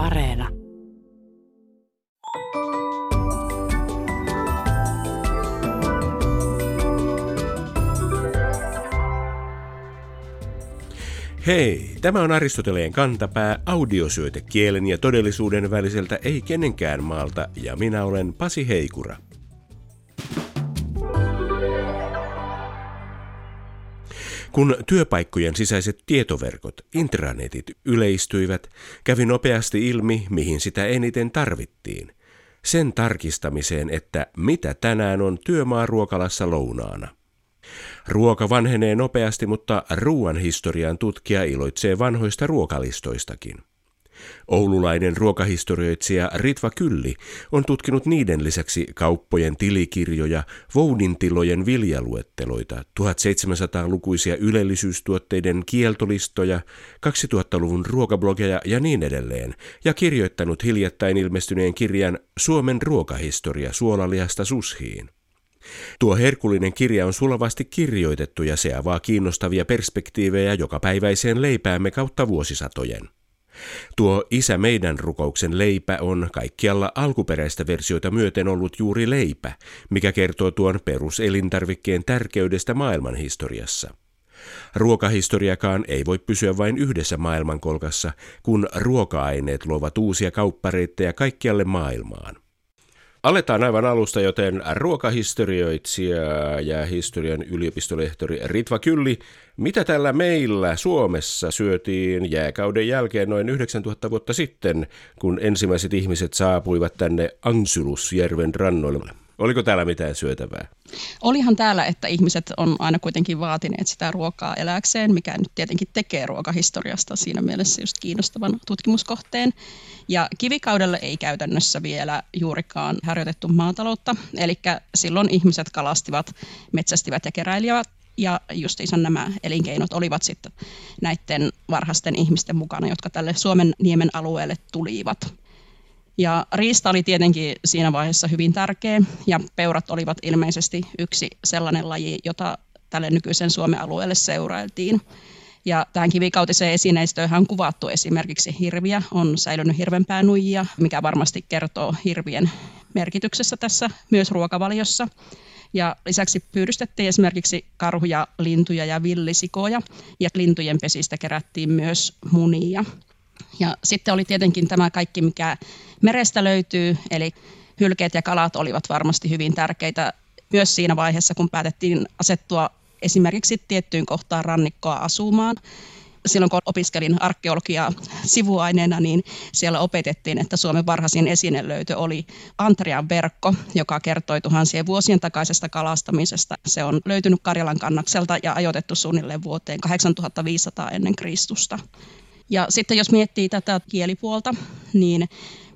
Areena. Hei, tämä on Aristoteleen kantapää audiosyöte kielen ja todellisuuden väliseltä ei kenenkään maalta ja minä olen Pasi Heikura. Kun työpaikkojen sisäiset tietoverkot, intranetit, yleistyivät, kävi nopeasti ilmi, mihin sitä eniten tarvittiin. Sen tarkistamiseen, että mitä tänään on työmaaruokalassa lounaana. Ruoka vanhenee nopeasti, mutta ruoan historian tutkija iloitsee vanhoista ruokalistoistakin. Oululainen ruokahistorioitsija Ritva Kylli on tutkinut niiden lisäksi kauppojen tilikirjoja, voudintilojen viljaluetteloita, 1700-lukuisia ylellisyystuotteiden kieltolistoja, 2000-luvun ruokablogeja ja niin edelleen, ja kirjoittanut hiljattain ilmestyneen kirjan Suomen ruokahistoria suolaliasta sushiin. Tuo herkullinen kirja on sulavasti kirjoitettu ja se avaa kiinnostavia perspektiivejä jokapäiväiseen leipäämme kautta vuosisatojen. Tuo Isä meidän rukouksen leipä on kaikkialla alkuperäistä versioita myöten ollut juuri leipä, mikä kertoo tuon peruselintarvikkeen tärkeydestä maailmanhistoriassa. Ruokahistoriakaan ei voi pysyä vain yhdessä maailmankolkassa, kun ruoka-aineet luovat uusia kauppareittejä kaikkialle maailmaan. Aletaan aivan alusta, joten ruokahistorioitsija ja historian yliopistolehtori Ritva Kylli, mitä tällä meillä Suomessa syötiin jääkauden jälkeen noin 9000 vuotta sitten, kun ensimmäiset ihmiset saapuivat tänne Ansylusjärven rannoille? Oliko täällä mitään syötävää? Olihan täällä, että ihmiset on aina kuitenkin vaatineet sitä ruokaa eläkseen, mikä nyt tietenkin tekee ruokahistoriasta siinä mielessä just kiinnostavan tutkimuskohteen. Ja kivikaudella ei käytännössä vielä juurikaan harjoitettu maataloutta, eli silloin ihmiset kalastivat, metsästivät ja keräilivät ja justiinsa nämä elinkeinot olivat sitten näiden varhaisten ihmisten mukana, jotka tälle Suomen niemen alueelle tulivat. Ja riista oli tietenkin siinä vaiheessa hyvin tärkeä ja peurat olivat ilmeisesti yksi sellainen laji, jota tälle nykyisen Suomen alueelle seurailtiin. Ja tähän kivikautiseen esineistöön on kuvattu esimerkiksi hirviä, on säilynyt hirvenpäänujia, mikä varmasti kertoo hirvien merkityksessä tässä myös ruokavaliossa. Ja lisäksi pyydystettiin esimerkiksi karhuja, lintuja ja villisikoja, ja lintujen pesistä kerättiin myös munia. Ja sitten oli tietenkin tämä kaikki, mikä merestä löytyy, eli hylkeet ja kalat olivat varmasti hyvin tärkeitä myös siinä vaiheessa, kun päätettiin asettua esimerkiksi tiettyyn kohtaan rannikkoa asumaan. Silloin kun opiskelin arkeologiaa sivuaineena, niin siellä opetettiin, että Suomen varhaisin esinelöytö oli Antrian verkko, joka kertoi tuhansien vuosien takaisesta kalastamisesta. Se on löytynyt Karjalan kannakselta ja ajoitettu suunnilleen vuoteen 8500 ennen Kristusta. Ja sitten jos miettii tätä kielipuolta, niin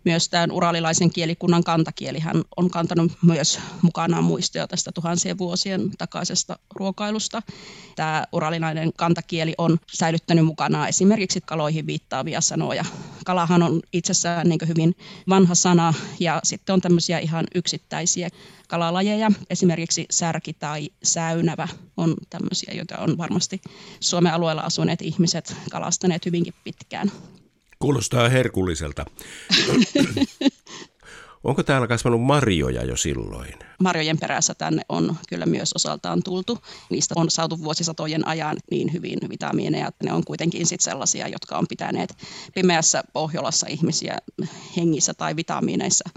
myös tämän uralilaisen kielikunnan kantakielihän on kantanut myös mukanaan muistoja tästä tuhansien vuosien takaisesta ruokailusta. Tämä uralilainen kantakieli on säilyttänyt mukanaan esimerkiksi kaloihin viittaavia sanoja. Kalahan on itsessään niin hyvin vanha sana ja sitten on tämmöisiä ihan yksittäisiä kalalajeja, esimerkiksi särki tai säynävä on tämmöisiä, joita on varmasti Suomen alueella asuneet ihmiset kalastaneet hyvinkin pitkään. Kuulostaa herkulliselta. Onko täällä kasvanut marjoja jo silloin? Marjojen perässä tänne on kyllä myös osaltaan tultu. Niistä on saatu vuosisatojen ajan niin hyvin vitamiineja, että ne on kuitenkin sit sellaisia, jotka on pitäneet pimeässä Pohjolassa ihmisiä hengissä tai vitamiineissa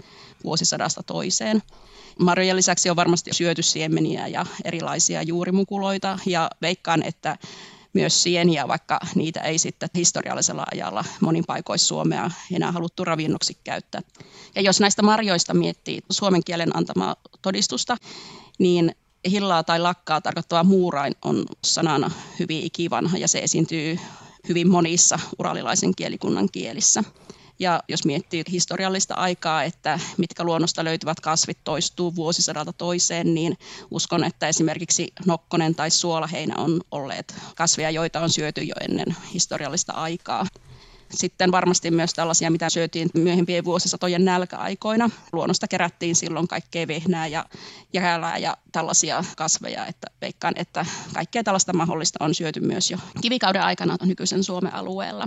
vuosisadasta toiseen. Marjojen lisäksi on varmasti syöty siemeniä ja erilaisia juurimukuloita ja veikkaan, että myös sieniä, vaikka niitä ei sitten historiallisella ajalla monin paikoissa Suomea enää haluttu ravinnoksi käyttää. Ja jos näistä marjoista miettii suomen kielen antamaa todistusta, niin hillaa tai lakkaa tarkoittava muurain on sanana hyvin ikivanha ja se esiintyy hyvin monissa uralilaisen kielikunnan kielissä. Ja jos miettii historiallista aikaa, että mitkä luonnosta löytyvät kasvit toistuu vuosisadalta toiseen, niin uskon, että esimerkiksi nokkonen tai suolaheinä on olleet kasveja, joita on syöty jo ennen historiallista aikaa. Sitten varmasti myös tällaisia, mitä syötiin myöhempien vuosisatojen nälkäaikoina. Luonnosta kerättiin silloin kaikkea vehnää ja jäälää ja tällaisia kasveja, että veikkaan, että kaikkea tällaista mahdollista on syöty myös jo kivikauden aikana nykyisen Suomen alueella.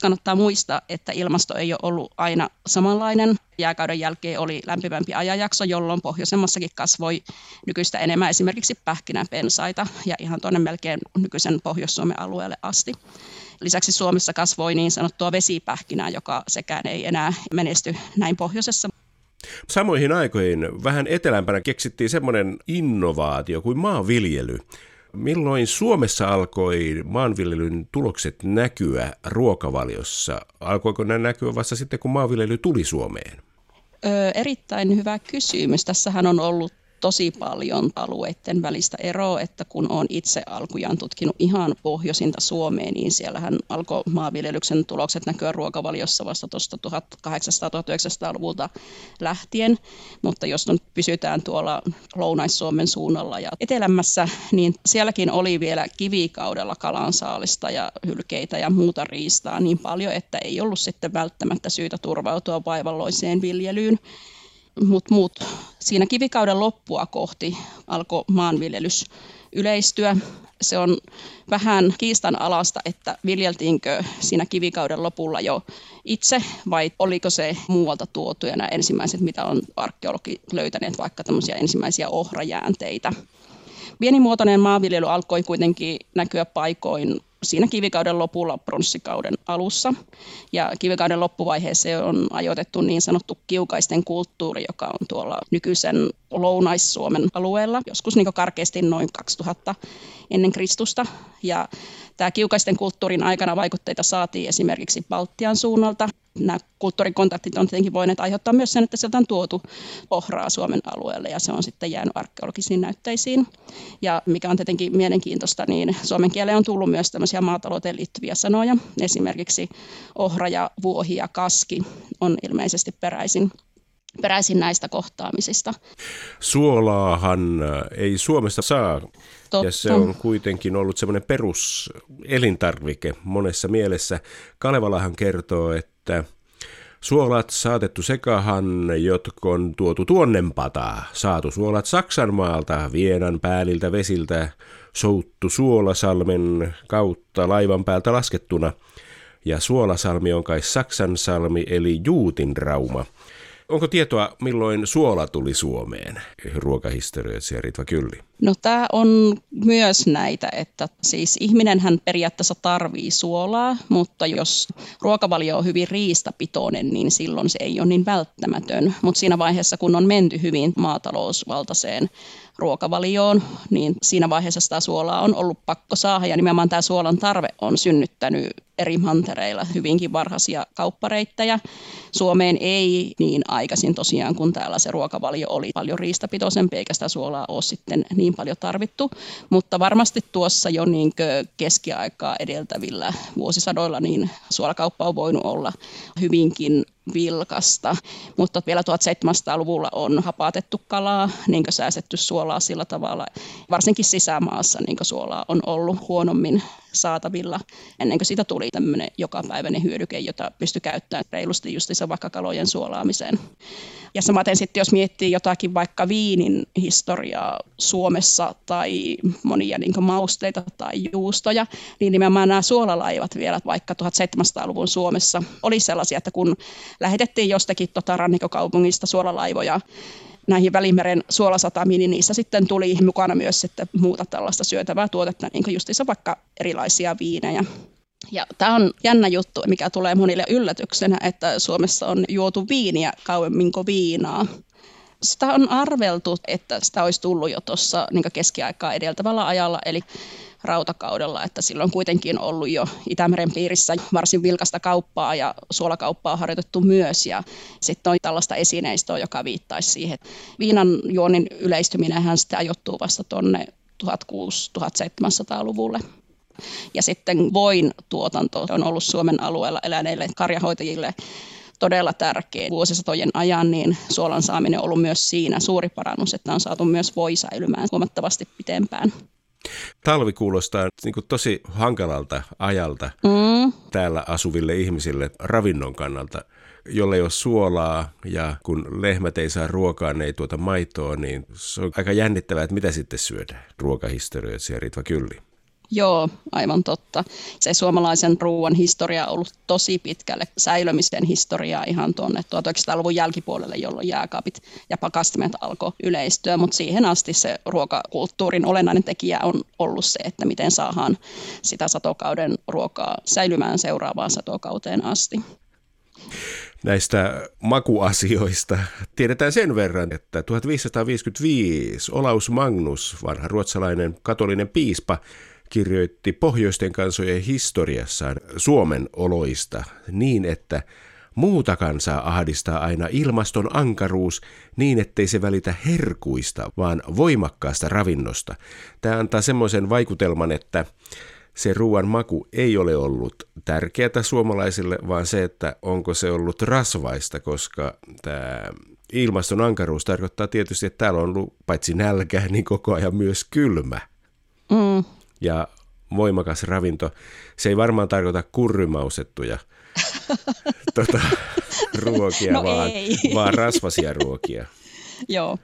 Kannattaa muistaa, että ilmasto ei ole ollut aina samanlainen. Jääkauden jälkeen oli lämpimämpi ajanjakso, jolloin pohjoisemmassakin kasvoi nykyistä enemmän esimerkiksi pähkinäpensaita ja ihan tuonne melkein nykyisen Pohjois-Suomen alueelle asti. Lisäksi Suomessa kasvoi niin sanottua vesipähkinää, joka sekään ei enää menesty näin pohjoisessa. Samoihin aikoihin vähän etelämpänä keksittiin semmoinen innovaatio kuin maanviljely. Milloin Suomessa alkoi maanviljelyn tulokset näkyä ruokavaliossa? Alkoiko ne näkyä vasta sitten, kun maanviljely tuli Suomeen? Öö, erittäin hyvä kysymys. Tässähän on ollut tosi paljon alueiden välistä eroa, että kun olen itse alkujaan tutkinut ihan pohjoisinta Suomeen, niin siellähän alkoi maanviljelyksen tulokset näkyä ruokavaliossa vasta tuosta 1800-1900-luvulta lähtien, mutta jos nyt pysytään tuolla Lounais-Suomen suunnalla ja etelämässä, niin sielläkin oli vielä kivikaudella kalansaalista ja hylkeitä ja muuta riistaa niin paljon, että ei ollut sitten välttämättä syytä turvautua vaivalloiseen viljelyyn mutta muut siinä kivikauden loppua kohti alkoi maanviljelys yleistyä. Se on vähän kiistan alasta, että viljeltiinkö siinä kivikauden lopulla jo itse vai oliko se muualta tuotu ja nämä ensimmäiset, mitä on arkeologi löytäneet, vaikka tämmöisiä ensimmäisiä ohrajäänteitä. Pienimuotoinen maanviljely alkoi kuitenkin näkyä paikoin siinä kivikauden lopulla pronssikauden alussa. Ja kivikauden loppuvaiheeseen on ajoitettu niin sanottu kiukaisten kulttuuri, joka on tuolla nykyisen Lounais-Suomen alueella, joskus niin karkeasti noin 2000 ennen Kristusta. Ja tämä kiukaisten kulttuurin aikana vaikutteita saatiin esimerkiksi Baltian suunnalta. Nämä kulttuurikontaktit on tietenkin voineet aiheuttaa myös sen, että sieltä on tuotu ohraa Suomen alueelle ja se on sitten jäänyt arkeologisiin näytteisiin. Ja mikä on tietenkin mielenkiintoista, niin suomen kieleen on tullut myös tämmöisiä maatalouteen liittyviä sanoja. Esimerkiksi ohra ja vuohi ja kaski on ilmeisesti peräisin peräisin näistä kohtaamisista. Suolaahan ei Suomessa saa, Totta. ja se on kuitenkin ollut semmoinen peruselintarvike monessa mielessä. Kalevalahan kertoo, että Suolat saatettu sekahan, jotka on tuotu tuonnempata. Saatu suolat Saksanmaalta, Vienan pääliltä vesiltä, souttu Suolasalmen kautta laivan päältä laskettuna. Ja Suolasalmi on kai Saksan salmi eli Juutin rauma. Onko tietoa, milloin suola tuli Suomeen? Ruokahistorioitsija Ritva Kylli. No tämä on myös näitä, että siis ihminenhän periaatteessa tarvii suolaa, mutta jos ruokavalio on hyvin riistapitoinen, niin silloin se ei ole niin välttämätön. Mutta siinä vaiheessa, kun on menty hyvin maatalousvaltaiseen ruokavalioon, niin siinä vaiheessa sitä suolaa on ollut pakko saada ja nimenomaan tämä suolan tarve on synnyttänyt eri mantereilla hyvinkin varhaisia kauppareittejä. Suomeen ei niin aikaisin tosiaan, kun täällä se ruokavalio oli paljon riistapitoisempi, eikä sitä suolaa ole sitten niin paljon tarvittu. Mutta varmasti tuossa jo niin keskiaikaa edeltävillä vuosisadoilla niin suolakauppa on voinut olla hyvinkin vilkasta, mutta vielä 1700-luvulla on hapatettu kalaa, niin säästetty suolaa sillä tavalla. Varsinkin sisämaassa niin suolaa on ollut huonommin saatavilla ennen kuin siitä tuli tämmöinen jokapäiväinen hyödyke, jota pystyi käyttämään reilusti justissa vaikka kalojen suolaamiseen. Ja samaten sitten, jos miettii jotakin vaikka viinin historiaa Suomessa tai monia niin mausteita tai juustoja, niin nimenomaan nämä suolalaivat vielä vaikka 1700-luvun Suomessa oli sellaisia, että kun lähetettiin jostakin tota rannikokaupungista suolalaivoja näihin Välimeren suolasatamiin, niin niissä sitten tuli mukana myös sitten muuta tällaista syötävää tuotetta, niin kuin justiinsa vaikka erilaisia viinejä. Ja tämä on jännä juttu, mikä tulee monille yllätyksenä, että Suomessa on juotu viiniä kauemmin kuin viinaa. Sitä on arveltu, että sitä olisi tullut jo tuossa niin keskiaikaa edeltävällä ajalla, eli rautakaudella, että silloin kuitenkin ollut jo Itämeren piirissä varsin vilkasta kauppaa ja suolakauppaa on harjoitettu myös ja sitten on tällaista esineistöä, joka viittaisi siihen. Viinan juonin yleistyminen sitten ajoittuu vasta tuonne 1600-1700-luvulle. Ja sitten voin tuotanto on ollut Suomen alueella eläneille karjahoitajille todella tärkeä vuosisatojen ajan, niin suolan saaminen on ollut myös siinä suuri parannus, että on saatu myös voi säilymään huomattavasti pitempään. Talvi kuulostaa niin kuin tosi hankalalta ajalta mm. täällä asuville ihmisille ravinnon kannalta. Jolle ei ole suolaa ja kun lehmät ei saa ruokaa, ne ei tuota maitoa, niin se on aika jännittävää, että mitä sitten syödään. Ruokahistorioitsija Ritva Kylli. Joo, aivan totta. Se suomalaisen ruoan historia on ollut tosi pitkälle säilömisen historiaa ihan tuonne 1900-luvun jälkipuolelle, jolloin jääkaapit ja pakastimet alkoi yleistyä, mutta siihen asti se ruokakulttuurin olennainen tekijä on ollut se, että miten saadaan sitä satokauden ruokaa säilymään seuraavaan satokauteen asti näistä makuasioista. Tiedetään sen verran, että 1555 Olaus Magnus, vanha ruotsalainen katolinen piispa, kirjoitti pohjoisten kansojen historiassaan Suomen oloista niin, että muuta kansaa ahdistaa aina ilmaston ankaruus niin, ettei se välitä herkuista, vaan voimakkaasta ravinnosta. Tämä antaa semmoisen vaikutelman, että se ruoan maku ei ole ollut tärkeää suomalaisille, vaan se, että onko se ollut rasvaista, koska tämä ilmaston ankaruus tarkoittaa tietysti, että täällä on ollut paitsi nälkä, niin koko ajan myös kylmä. Mm. Ja voimakas ravinto. Se ei varmaan tarkoita kurrymausettuja tota, ruokia, no vaan, vaan rasvasia ruokia. Joo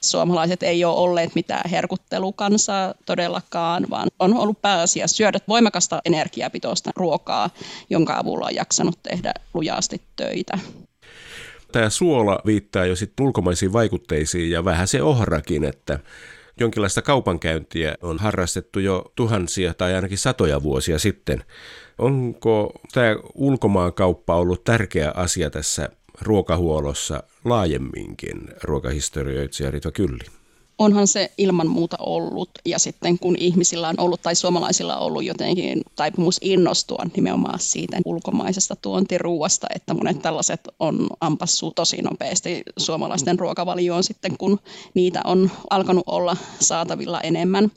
suomalaiset ei ole olleet mitään herkuttelukansaa todellakaan, vaan on ollut pääasia syödä voimakasta energiapitoista ruokaa, jonka avulla on jaksanut tehdä lujaasti töitä. Tämä suola viittaa jo sitten ulkomaisiin vaikutteisiin ja vähän se ohrakin, että jonkinlaista kaupankäyntiä on harrastettu jo tuhansia tai ainakin satoja vuosia sitten. Onko tämä ulkomaankauppa ollut tärkeä asia tässä ruokahuollossa laajemminkin ruokahistorioitsija Rita Kylli? Onhan se ilman muuta ollut. Ja sitten kun ihmisillä on ollut tai suomalaisilla on ollut jotenkin taipumus innostua nimenomaan siitä ulkomaisesta tuontiruuasta, että monet tällaiset on ampassu tosi nopeasti suomalaisten ruokavalioon sitten, kun niitä on alkanut olla saatavilla enemmän.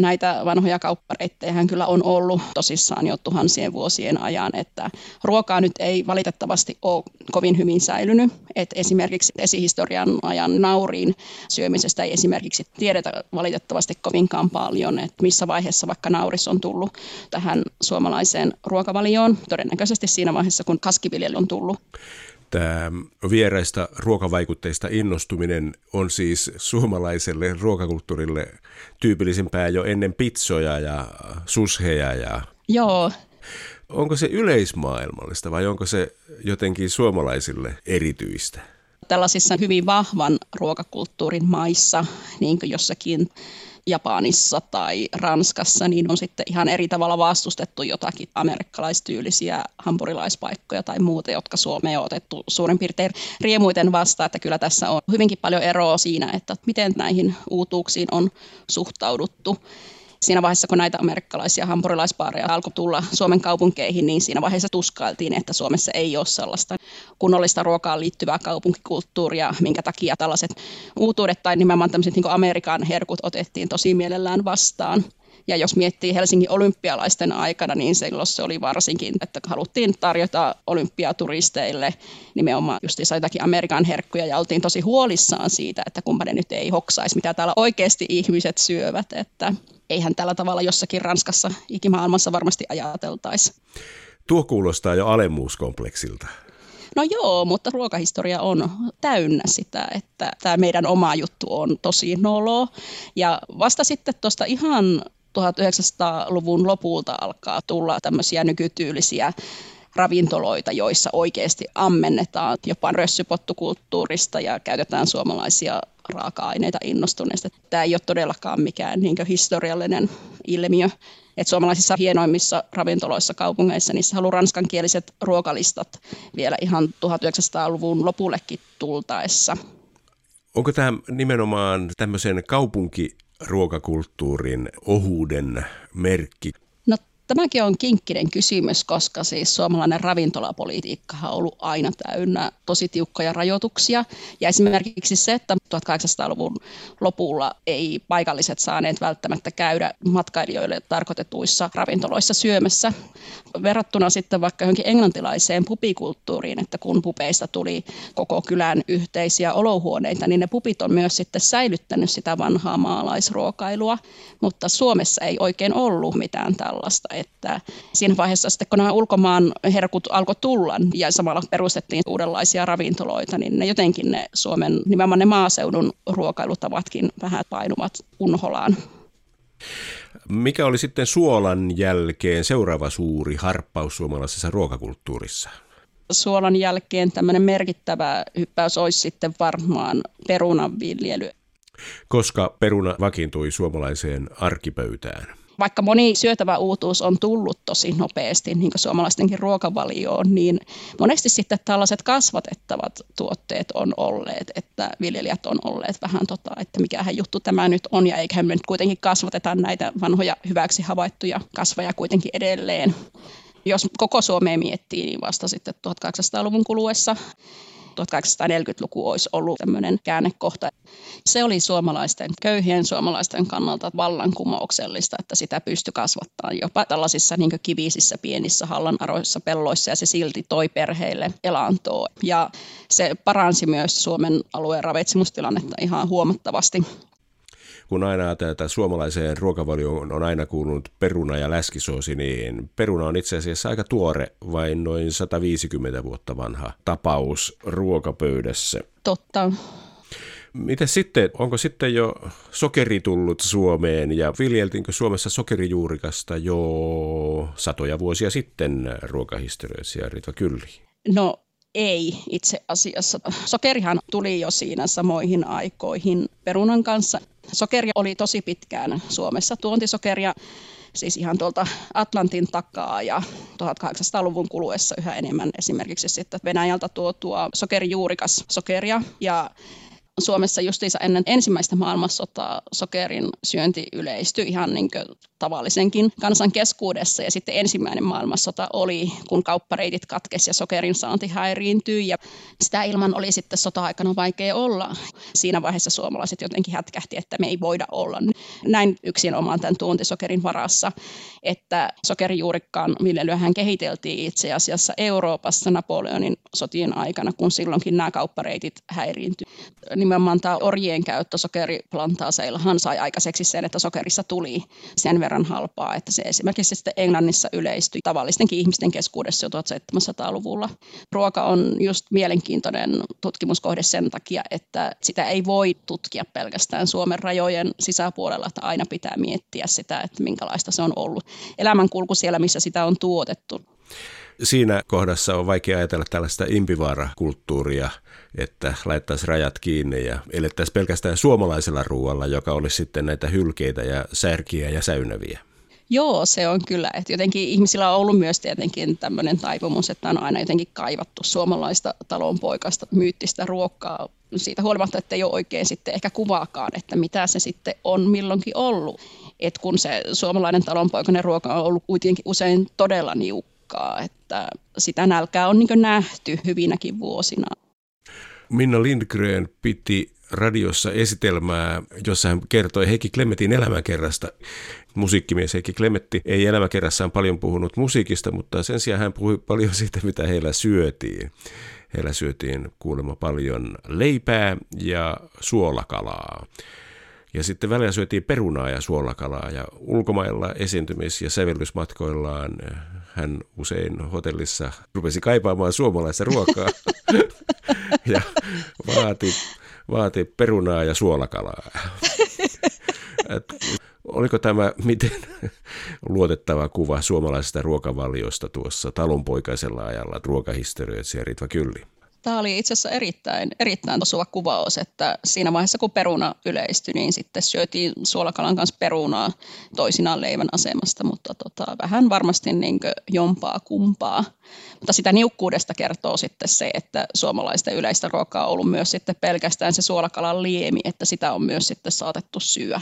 Näitä vanhoja kauppareittejä kyllä on ollut tosissaan jo tuhansien vuosien ajan, että ruokaa nyt ei valitettavasti ole kovin hyvin säilynyt. Et esimerkiksi esihistorian ajan nauriin syömisestä ei esimerkiksi esimerkiksi tiedetä valitettavasti kovinkaan paljon, että missä vaiheessa vaikka nauris on tullut tähän suomalaiseen ruokavalioon. Todennäköisesti siinä vaiheessa, kun kaskiviljely on tullut. Tämä vieraista ruokavaikutteista innostuminen on siis suomalaiselle ruokakulttuurille tyypillisempää jo ennen pizzoja ja susheja. Ja... Joo, Onko se yleismaailmallista vai onko se jotenkin suomalaisille erityistä? Tällaisissa hyvin vahvan ruokakulttuurin maissa, niin kuin jossakin Japanissa tai Ranskassa, niin on sitten ihan eri tavalla vastustettu jotakin amerikkalaistyylisiä hampurilaispaikkoja tai muuta, jotka Suomeen on otettu suurin piirtein riemuiten vastaan, että kyllä tässä on hyvinkin paljon eroa siinä, että miten näihin uutuuksiin on suhtauduttu siinä vaiheessa, kun näitä amerikkalaisia hampurilaispaareja alkoi tulla Suomen kaupunkeihin, niin siinä vaiheessa tuskailtiin, että Suomessa ei ole sellaista kunnollista ruokaan liittyvää kaupunkikulttuuria, minkä takia tällaiset uutuudet tai nimenomaan tämmöiset niin Amerikan herkut otettiin tosi mielellään vastaan. Ja jos miettii Helsingin olympialaisten aikana, niin silloin se oli varsinkin, että haluttiin tarjota olympiaturisteille nimenomaan just jotakin Amerikan herkkuja ja oltiin tosi huolissaan siitä, että kumpa ne nyt ei hoksaisi, mitä täällä oikeasti ihmiset syövät. Että eihän tällä tavalla jossakin Ranskassa ikimaailmassa varmasti ajateltaisi. Tuo kuulostaa jo alemmuuskompleksilta. No joo, mutta ruokahistoria on täynnä sitä, että tämä meidän oma juttu on tosi nolo. Ja vasta sitten tuosta ihan 1900-luvun lopulta alkaa tulla tämmöisiä nykytyylisiä ravintoloita, joissa oikeasti ammennetaan jopa rössypottukulttuurista ja käytetään suomalaisia raaka-aineita innostuneesti. Tämä ei ole todellakaan mikään niin historiallinen ilmiö. Et suomalaisissa hienoimmissa ravintoloissa kaupungeissa niissä halu ranskankieliset ruokalistat vielä ihan 1900-luvun lopullekin tultaessa. Onko tämä nimenomaan tämmöisen kaupunkiruokakulttuurin ohuuden merkki? Tämäkin on kinkkinen kysymys, koska siis suomalainen ravintolapolitiikka on ollut aina täynnä tosi tiukkoja rajoituksia. Ja esimerkiksi se, että 1800-luvun lopulla ei paikalliset saaneet välttämättä käydä matkailijoille tarkoitetuissa ravintoloissa syömässä. Verrattuna sitten vaikka johonkin englantilaiseen pupikulttuuriin, että kun pupeista tuli koko kylän yhteisiä olohuoneita, niin ne pupit on myös sitten säilyttänyt sitä vanhaa maalaisruokailua. Mutta Suomessa ei oikein ollut mitään tällaista että siinä vaiheessa sitten kun nämä ulkomaan herkut alkoi tulla ja samalla perustettiin uudenlaisia ravintoloita, niin ne jotenkin ne Suomen, nimenomaan ne maaseudun ruokailutavatkin vähän painuvat unholaan. Mikä oli sitten suolan jälkeen seuraava suuri harppaus suomalaisessa ruokakulttuurissa? Suolan jälkeen tämmöinen merkittävä hyppäys olisi sitten varmaan perunanviljely. Koska peruna vakiintui suomalaiseen arkipöytään? Vaikka moni syötävä uutuus on tullut tosi nopeasti niin suomalaistenkin ruokavalioon, niin monesti sitten tällaiset kasvatettavat tuotteet on olleet, että viljelijät on olleet vähän tota, että mikähän juttu tämä nyt on, ja eiköhän me nyt kuitenkin kasvateta näitä vanhoja hyväksi havaittuja kasveja kuitenkin edelleen. Jos koko Suomea miettii, niin vasta sitten 1800-luvun kuluessa 1840-luku olisi ollut tämmöinen käännekohta. Se oli suomalaisten, köyhien suomalaisten kannalta vallankumouksellista, että sitä pystyi kasvattamaan jopa tällaisissa niin kivisissä pienissä hallanarvoissa pelloissa ja se silti toi perheille elantoa. Ja se paransi myös Suomen alueen ravitsemustilannetta ihan huomattavasti kun aina että suomalaiseen ruokavalioon on aina kuulunut peruna ja läskisoosi, niin peruna on itse asiassa aika tuore, vain noin 150 vuotta vanha tapaus ruokapöydässä. Totta. Miten sitten, onko sitten jo sokeri tullut Suomeen ja viljeltiinkö Suomessa sokerijuurikasta jo satoja vuosia sitten ruokahistoriassa Ritva Kylli? No ei itse asiassa. Sokerihan tuli jo siinä samoihin aikoihin perunan kanssa. Sokeri oli tosi pitkään Suomessa. Tuontisokeria, siis ihan tuolta Atlantin takaa ja 1800-luvun kuluessa yhä enemmän esimerkiksi sitten Venäjältä tuotua sokerijuurikas sokeria. Ja Suomessa justiinsa ennen ensimmäistä maailmansotaa sokerin syönti yleistyi ihan niin tavallisenkin kansan keskuudessa. Ja sitten ensimmäinen maailmansota oli, kun kauppareitit katkesi ja sokerin saanti häiriintyi. Ja sitä ilman oli sitten sota-aikana vaikea olla. Siinä vaiheessa suomalaiset jotenkin hätkähti, että me ei voida olla näin yksin omaan tämän tuontisokerin varassa. Että sokerijuurikkaan viljelyähän kehiteltiin itse asiassa Euroopassa Napoleonin sotien aikana, kun silloinkin nämä kauppareitit häiriintyi. Nimenomaan tämä orjien käyttö sokeriplantaaseilla sai aikaiseksi sen, että sokerissa tuli sen verran halpaa, että se esimerkiksi sitten Englannissa yleistyi tavallistenkin ihmisten keskuudessa jo 1700-luvulla. Ruoka on just mielenkiintoinen tutkimuskohde sen takia, että sitä ei voi tutkia pelkästään Suomen rajojen sisäpuolella, että aina pitää miettiä sitä, että minkälaista se on ollut. Elämänkulku siellä, missä sitä on tuotettu siinä kohdassa on vaikea ajatella tällaista impivaara-kulttuuria, että laittaisi rajat kiinni ja elettäisiin pelkästään suomalaisella ruoalla, joka olisi sitten näitä hylkeitä ja särkiä ja säynäviä. Joo, se on kyllä. Että jotenkin ihmisillä on ollut myös tietenkin tämmöinen taipumus, että on aina jotenkin kaivattu suomalaista talonpoikasta myyttistä ruokaa siitä huolimatta, että ei ole oikein sitten ehkä kuvaakaan, että mitä se sitten on milloinkin ollut. Et kun se suomalainen talonpoikainen ruoka on ollut kuitenkin usein todella niukkaa, että sitä nälkää on niin nähty hyvinäkin vuosina. Minna Lindgren piti radiossa esitelmää, jossa hän kertoi Heikki Klemmetin elämäkerrasta. Musiikkimies Heikki Klemmetti ei elämäkerrassaan paljon puhunut musiikista, mutta sen sijaan hän puhui paljon siitä, mitä heillä syötiin. Heillä syötiin kuulemma paljon leipää ja suolakalaa. Ja sitten välillä syötiin perunaa ja suolakalaa ja ulkomailla esiintymis- ja sävellysmatkoillaan hän usein hotellissa rupesi kaipaamaan suomalaista ruokaa ja vaati, vaati perunaa ja suolakalaa. Et, oliko tämä miten luotettava kuva suomalaisesta ruokavaliosta tuossa talonpoikaisella ajalla ruokahistorioitsija Ritva Kylli? Tämä oli itse asiassa erittäin, erittäin osuva kuvaus, että siinä vaiheessa kun peruna yleistyi, niin sitten syötiin suolakalan kanssa perunaa toisinaan leivän asemasta, mutta tota, vähän varmasti niin jompaa kumpaa. Mutta sitä niukkuudesta kertoo sitten se, että suomalaisten yleistä ruokaa on ollut myös sitten pelkästään se suolakalan liemi, että sitä on myös sitten saatettu syödä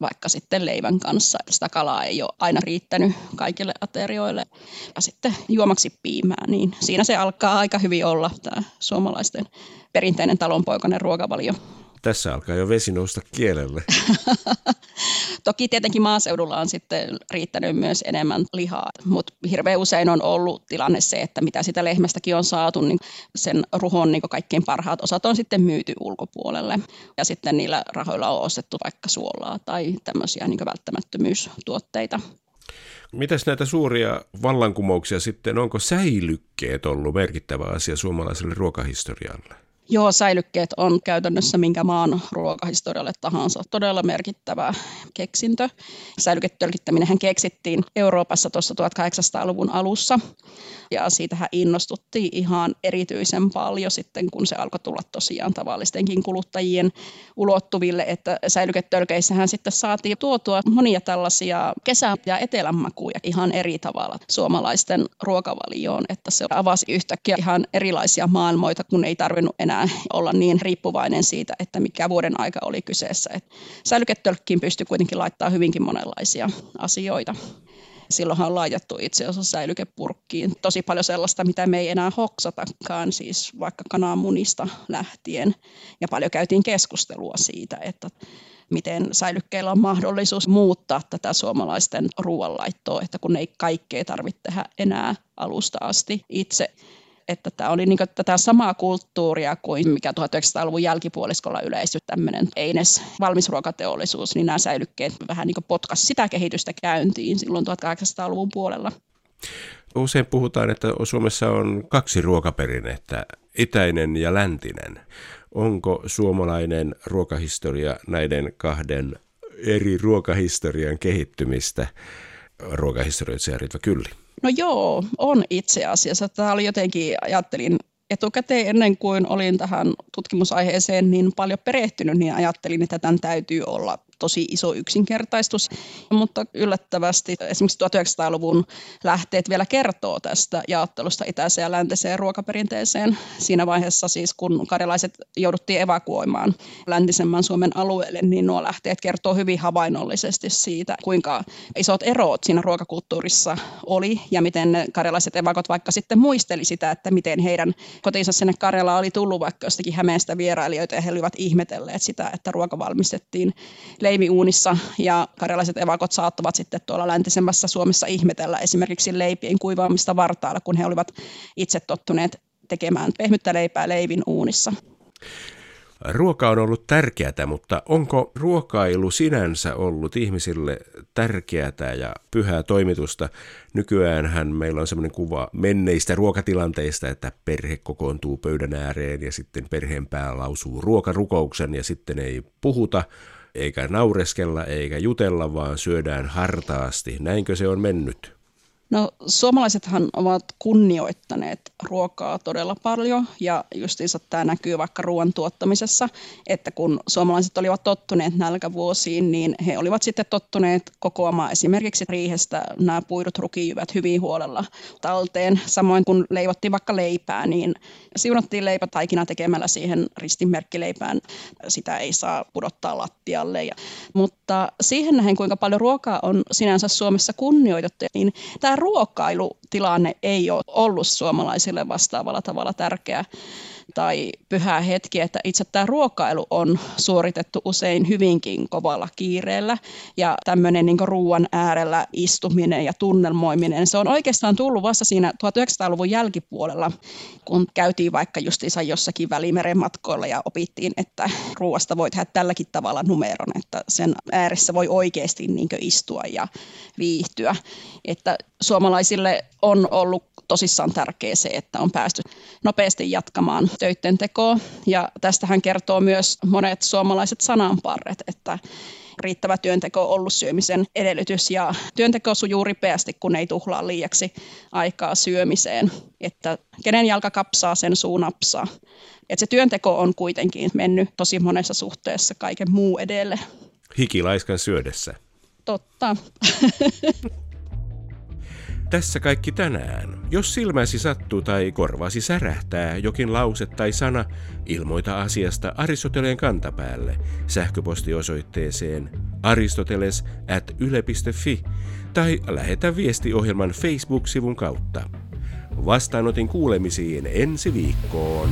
vaikka sitten leivän kanssa. Sitä kalaa ei ole aina riittänyt kaikille aterioille. Ja sitten juomaksi piimää, niin siinä se alkaa aika hyvin olla tämä suomalaisten perinteinen talonpoikainen ruokavalio. Tässä alkaa jo vesi nousta kielelle. Toki tietenkin maaseudulla on sitten riittänyt myös enemmän lihaa, mutta hirveän usein on ollut tilanne se, että mitä sitä lehmästäkin on saatu, niin sen ruhon niin kaikkein parhaat osat on sitten myyty ulkopuolelle. Ja sitten niillä rahoilla on ostettu vaikka suolaa tai tämmöisiä niin välttämättömyystuotteita. Mitäs näitä suuria vallankumouksia sitten, onko säilykkeet ollut merkittävä asia suomalaiselle ruokahistorialle? Joo, säilykkeet on käytännössä minkä maan ruokahistorialle tahansa todella merkittävä keksintö. Säilyketölkittäminen keksittiin Euroopassa tuossa 1800-luvun alussa ja siitähän innostuttiin ihan erityisen paljon sitten, kun se alkoi tulla tosiaan tavallistenkin kuluttajien ulottuville, että säilyketölkeissähän sitten saatiin tuotua monia tällaisia kesä- ja etelämakuja ihan eri tavalla suomalaisten ruokavalioon, että se avasi yhtäkkiä ihan erilaisia maailmoita, kun ei tarvinnut enää olla niin riippuvainen siitä, että mikä vuoden aika oli kyseessä. säilyketölkkiin pystyi kuitenkin laittaa hyvinkin monenlaisia asioita. Silloinhan on laitettu itse asiassa säilykepurkkiin tosi paljon sellaista, mitä me ei enää hoksatakaan, siis vaikka kananmunista lähtien. Ja paljon käytiin keskustelua siitä, että miten säilykkeillä on mahdollisuus muuttaa tätä suomalaisten ruoanlaittoa, että kun ei kaikkea tarvitse tehdä enää alusta asti itse että tämä oli niin tätä samaa kulttuuria kuin mikä 1900-luvun jälkipuoliskolla yleistyi tämmöinen eines valmisruokateollisuus, niin nämä säilykkeet vähän niin potkas sitä kehitystä käyntiin silloin 1800-luvun puolella. Usein puhutaan, että Suomessa on kaksi ruokaperinnettä, itäinen ja läntinen. Onko suomalainen ruokahistoria näiden kahden eri ruokahistorian kehittymistä? Ruokahistorioitsija Ritva Kylli. No joo, on itse asiassa. Tämä oli jotenkin, ajattelin etukäteen ennen kuin olin tähän tutkimusaiheeseen niin paljon perehtynyt, niin ajattelin, että tämän täytyy olla tosi iso yksinkertaistus, mutta yllättävästi esimerkiksi 1900-luvun lähteet vielä kertoo tästä jaottelusta itäiseen ja läntiseen ruokaperinteeseen. Siinä vaiheessa siis, kun karjalaiset jouduttiin evakuoimaan läntisemmän Suomen alueelle, niin nuo lähteet kertoo hyvin havainnollisesti siitä, kuinka isot erot siinä ruokakulttuurissa oli ja miten ne karjalaiset evakot vaikka sitten muisteli sitä, että miten heidän kotinsa sinne Karjalaan oli tullut vaikka jostakin Hämeestä vierailijoita ja he olivat ihmetelleet sitä, että ruoka valmistettiin leiviuunissa ja karjalaiset evakot saattavat sitten tuolla läntisemmässä Suomessa ihmetellä esimerkiksi leipien kuivaamista vartaalla, kun he olivat itse tottuneet tekemään pehmyttä leipää leivin uunissa. Ruoka on ollut tärkeää, mutta onko ruokailu sinänsä ollut ihmisille tärkeää ja pyhää toimitusta? Nykyäänhän meillä on sellainen kuva menneistä ruokatilanteista, että perhe kokoontuu pöydän ääreen ja sitten perheen pää lausuu ruokarukouksen ja sitten ei puhuta eikä naureskella eikä jutella, vaan syödään hartaasti. Näinkö se on mennyt? No suomalaisethan ovat kunnioittaneet ruokaa todella paljon ja justiinsa tämä näkyy vaikka ruoan tuottamisessa, että kun suomalaiset olivat tottuneet nälkävuosiin, niin he olivat sitten tottuneet kokoamaan esimerkiksi riihestä nämä puidut rukijyvät hyvin huolella talteen. Samoin kun leivottiin vaikka leipää, niin siunattiin leipätaikina tekemällä siihen ristinmerkkileipään. Sitä ei saa pudottaa lattialle. Ja, mutta siihen nähen, kuinka paljon ruokaa on sinänsä Suomessa kunnioitettu, niin tämä ruokailu ruokailutilanne ei ole ollut suomalaisille vastaavalla tavalla tärkeä tai pyhä hetki, että itse tämä ruokailu on suoritettu usein hyvinkin kovalla kiireellä ja tämmöinen niin ruoan äärellä istuminen ja tunnelmoiminen, se on oikeastaan tullut vasta siinä 1900-luvun jälkipuolella, kun käytiin vaikka justiinsa jossakin välimeren matkoilla ja opittiin, että ruoasta voi tehdä tälläkin tavalla numeron, että sen ääressä voi oikeasti niin istua ja viihtyä. Että suomalaisille on ollut tosissaan tärkeä se, että on päästy nopeasti jatkamaan töiden tekoa. Ja tästähän kertoo myös monet suomalaiset sananparret, että riittävä työnteko on ollut syömisen edellytys ja työnteko sujuu ripeästi, kun ei tuhlaa liiaksi aikaa syömiseen. Että kenen jalka kapsaa, sen suu napsaa. Että se työnteko on kuitenkin mennyt tosi monessa suhteessa kaiken muu edelle. Hikilaiskan syödessä. Totta. Tässä kaikki tänään. Jos silmäsi sattuu tai korvasi särähtää jokin lause tai sana, ilmoita asiasta Aristoteleen kantapäälle sähköpostiosoitteeseen aristoteles at yle.fi tai lähetä viesti ohjelman Facebook-sivun kautta. Vastaanotin kuulemisiin ensi viikkoon.